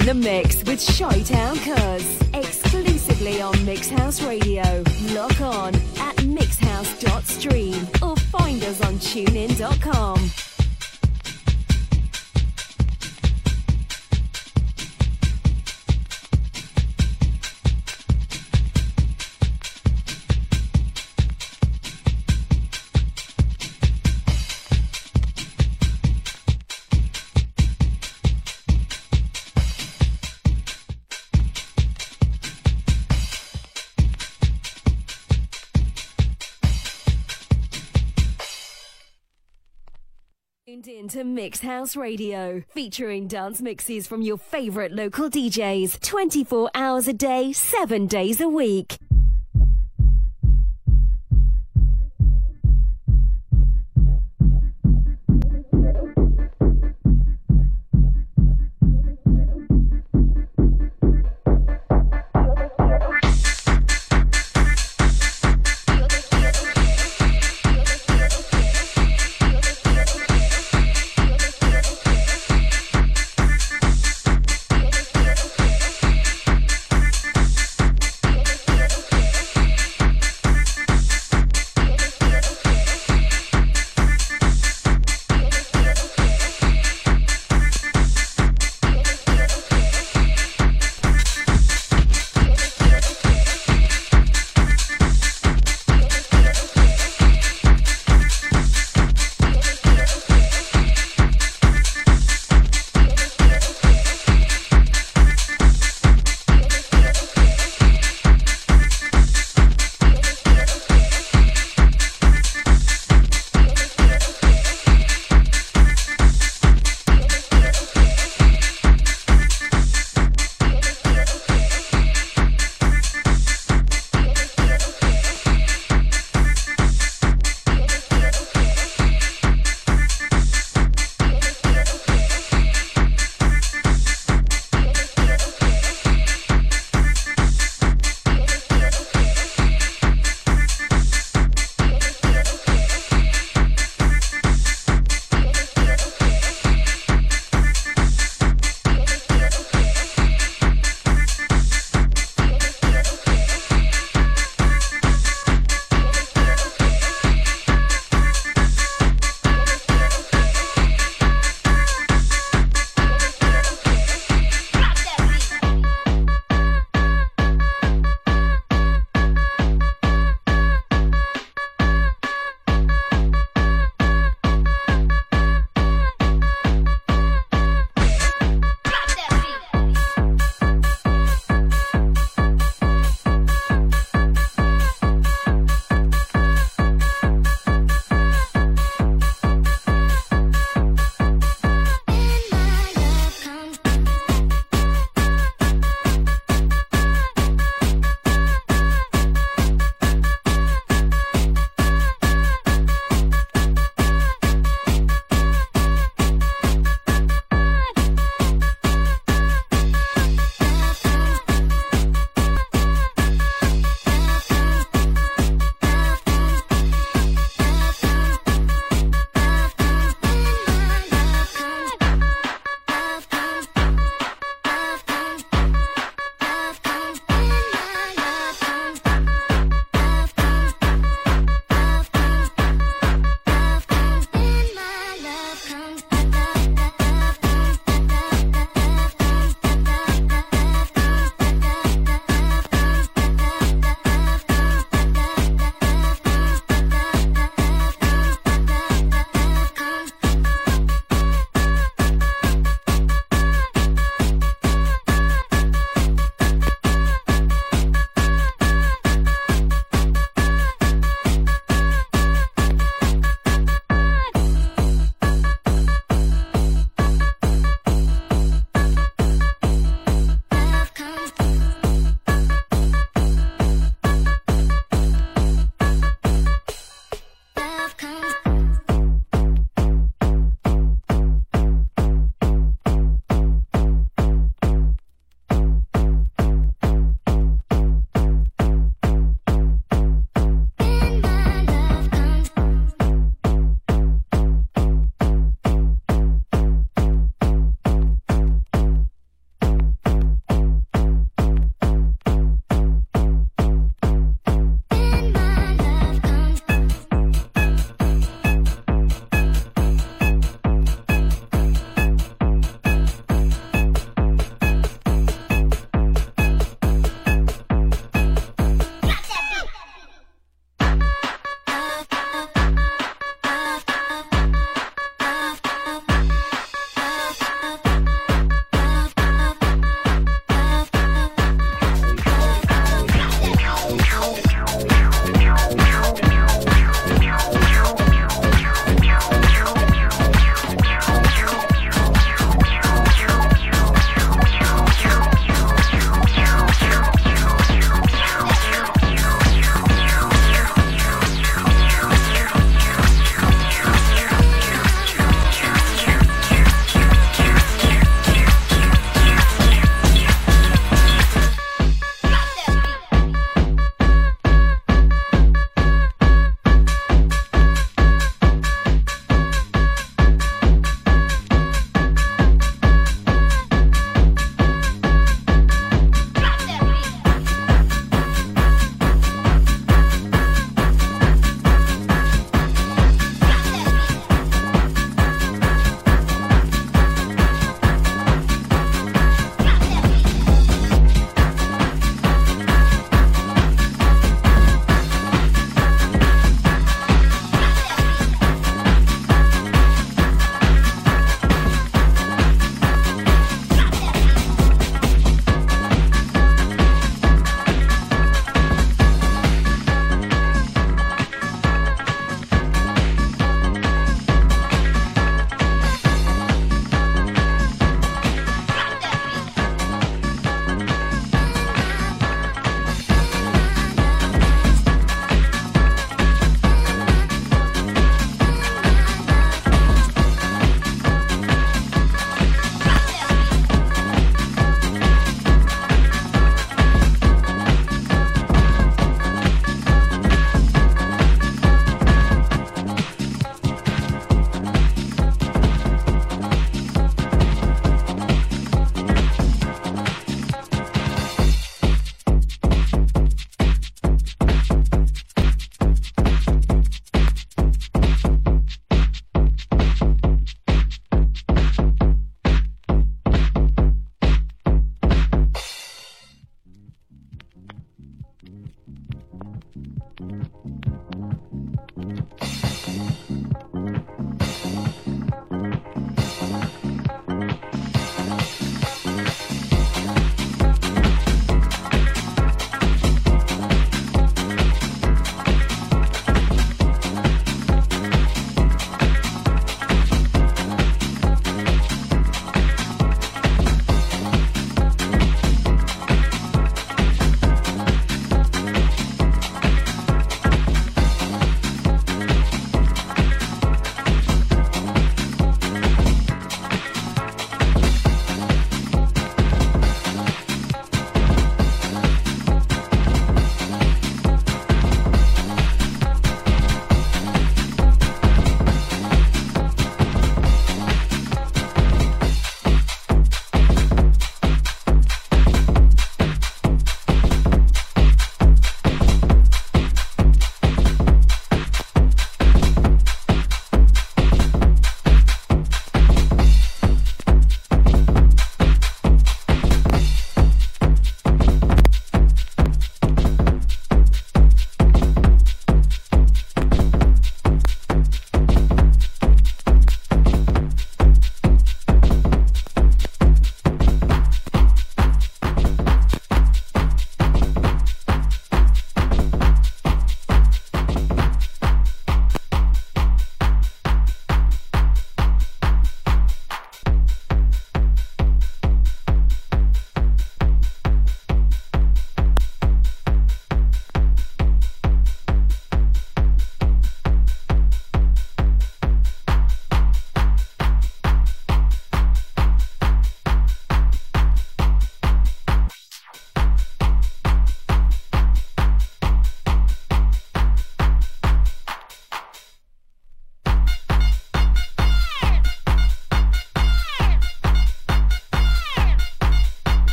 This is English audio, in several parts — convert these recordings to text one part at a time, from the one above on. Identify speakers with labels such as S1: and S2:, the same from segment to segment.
S1: the mix with Chi-Town Cuz. Exclusively on Mix House Radio. To Mix House Radio, featuring dance mixes from your favorite local DJs, 24 hours a day, 7 days a week.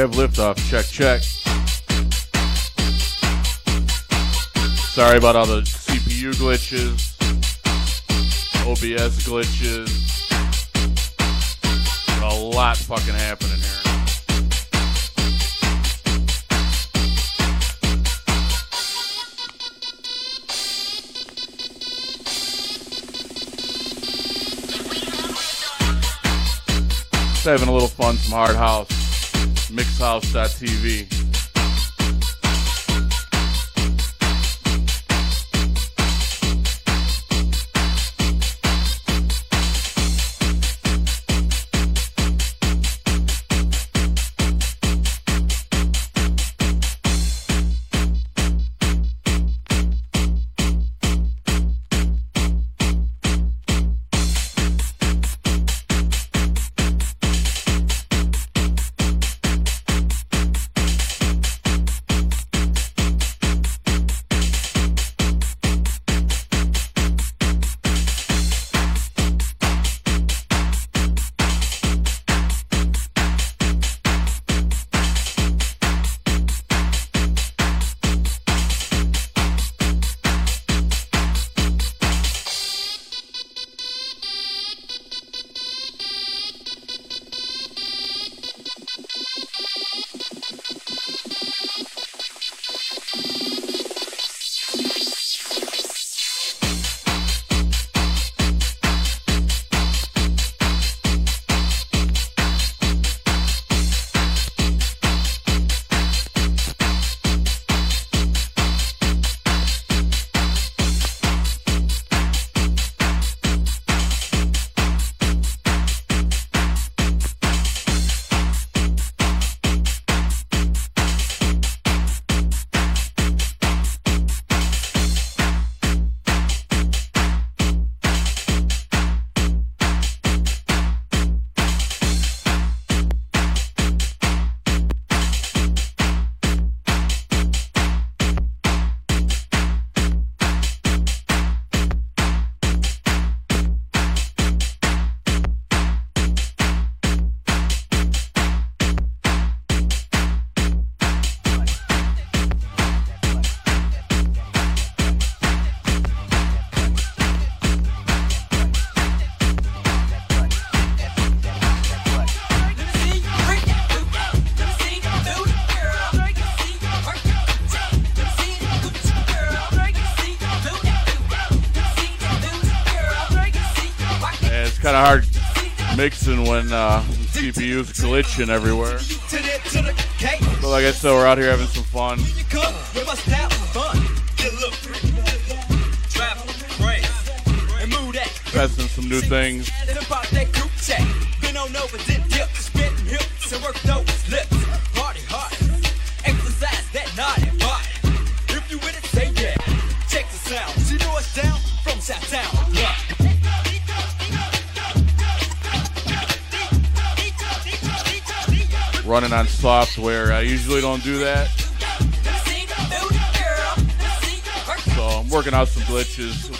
S2: Have liftoff. Check, check. Sorry about all the CPU glitches, OBS glitches. A lot fucking happening here. Just having a little fun, some hard house mixhouse.tv.
S3: glitching everywhere. But like I said, we're out here having some fun. Testing some new things. Running on software. I usually don't do that. So I'm working out some glitches.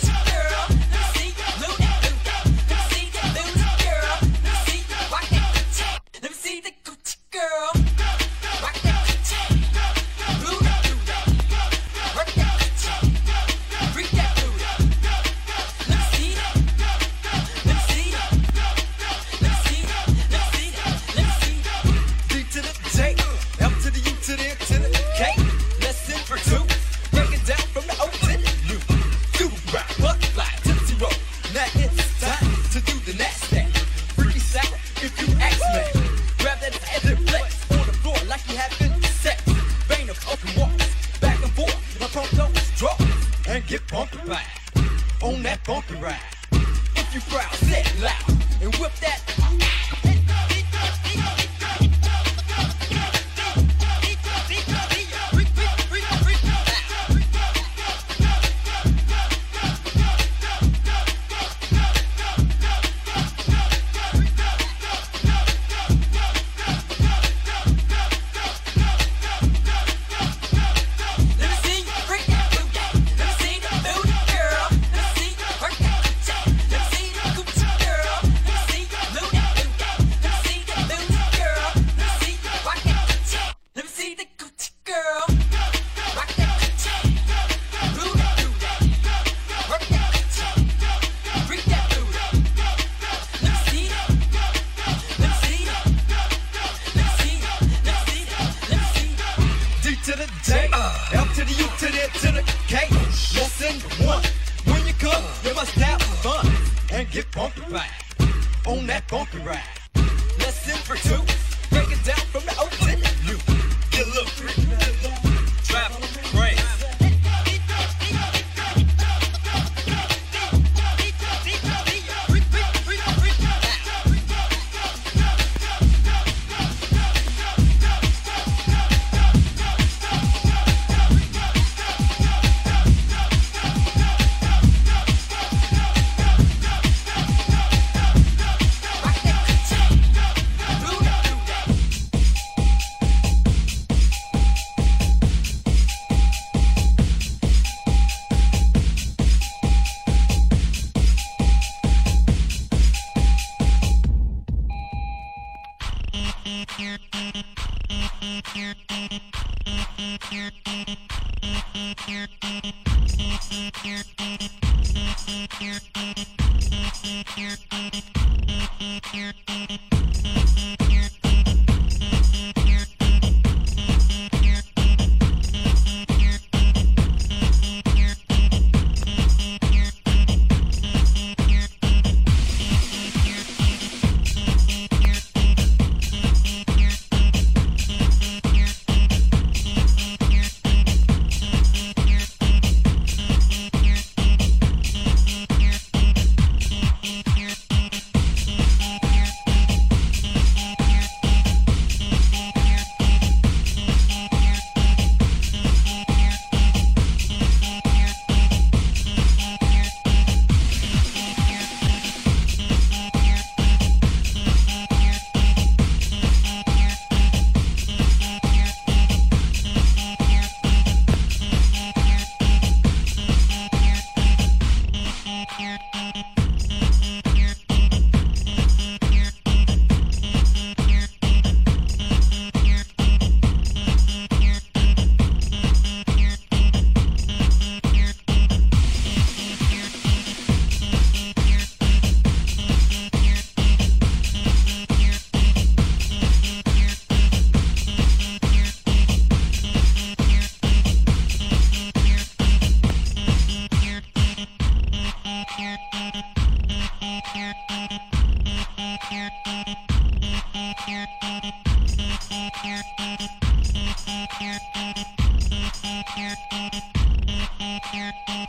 S4: Thank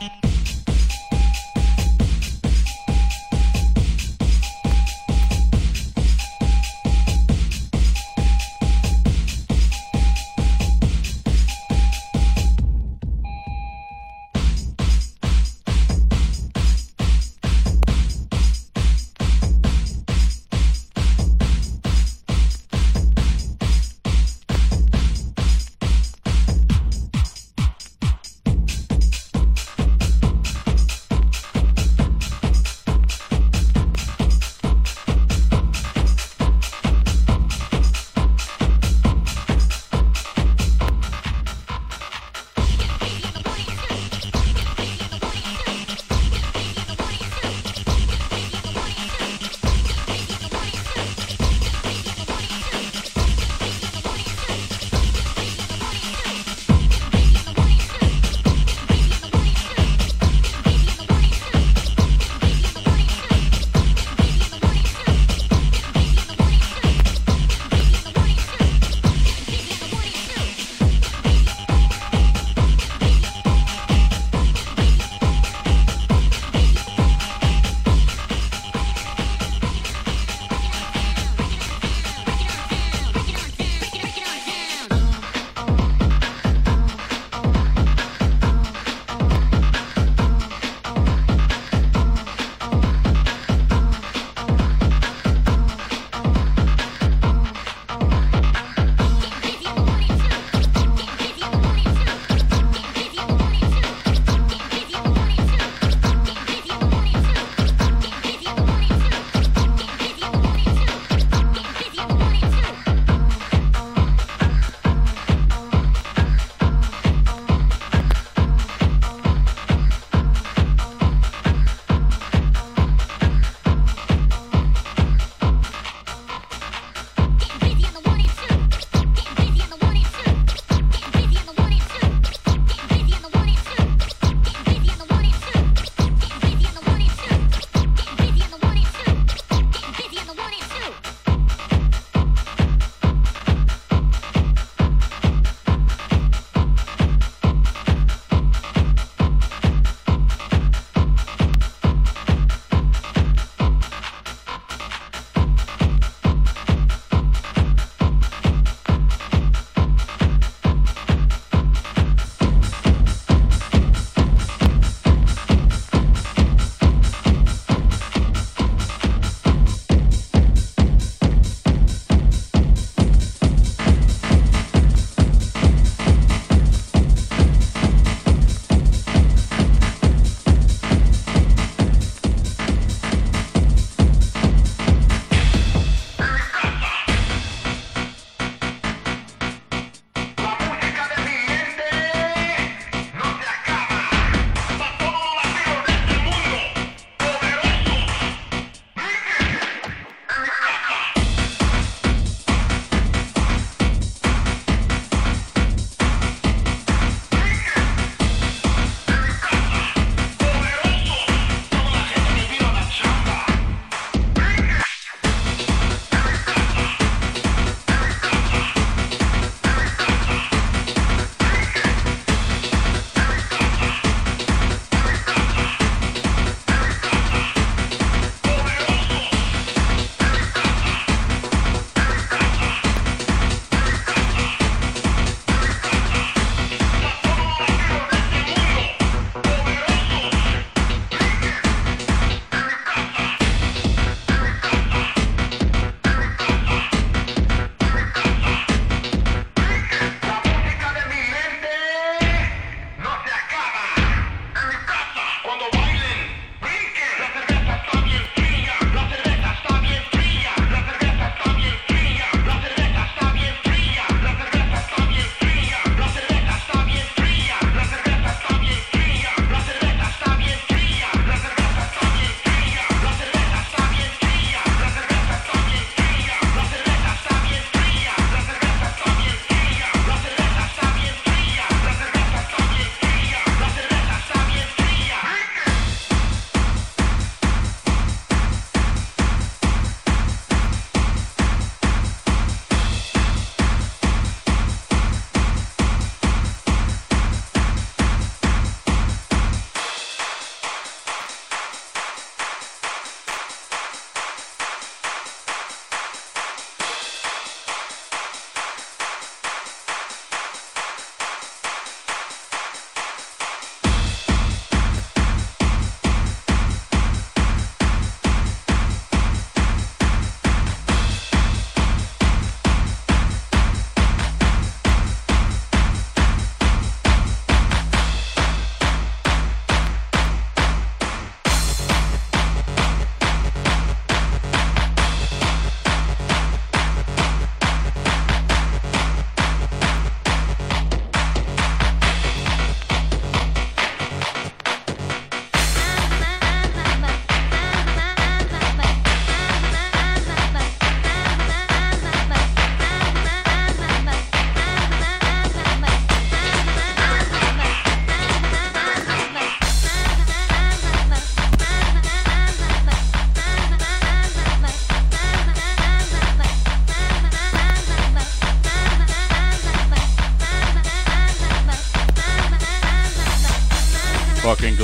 S4: you.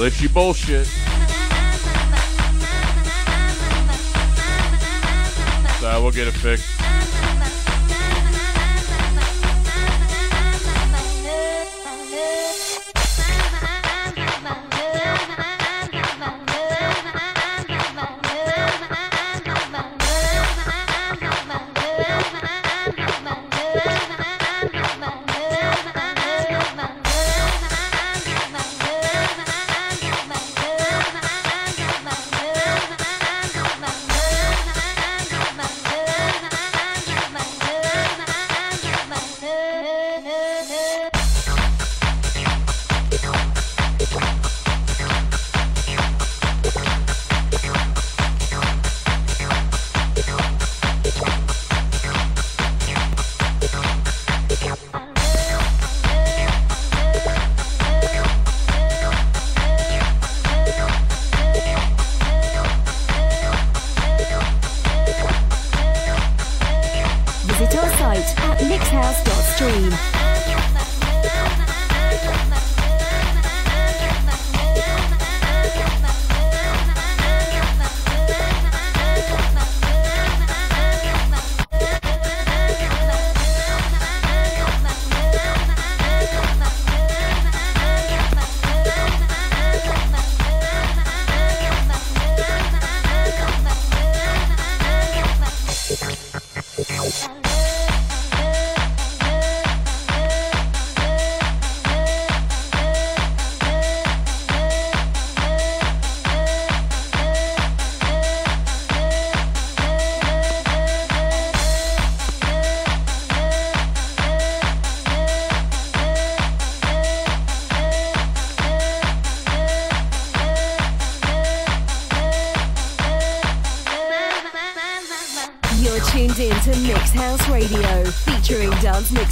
S4: Glitchy bullshit. So we'll get it fixed.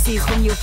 S4: see from your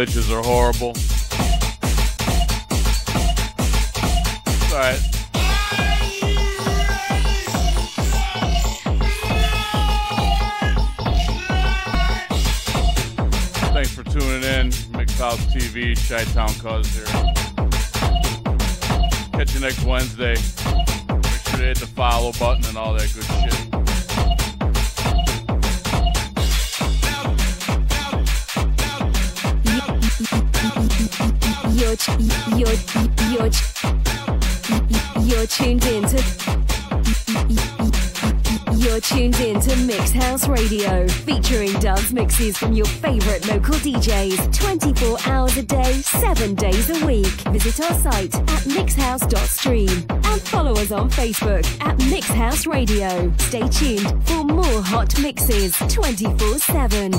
S2: glitches are horrible. Alright. Thanks for tuning in. Mix House TV, Chi Town Cuz here. Catch you next Wednesday. Make sure to hit the follow button and all that good shit.
S1: You're, you're, you're, tuned in to. You're tuned Mix House Radio, featuring dance mixes from your favorite local DJs, 24 hours a day, 7 days a week. Visit our site at mixhouse.stream and follow us on Facebook at Mix House Radio. Stay tuned for more hot mixes 24 7.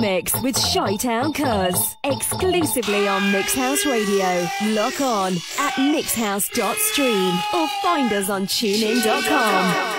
S1: Mix with Chi Town Cuz, exclusively on Mix House Radio. Lock on at mixhouse.stream or find us on tunein.com.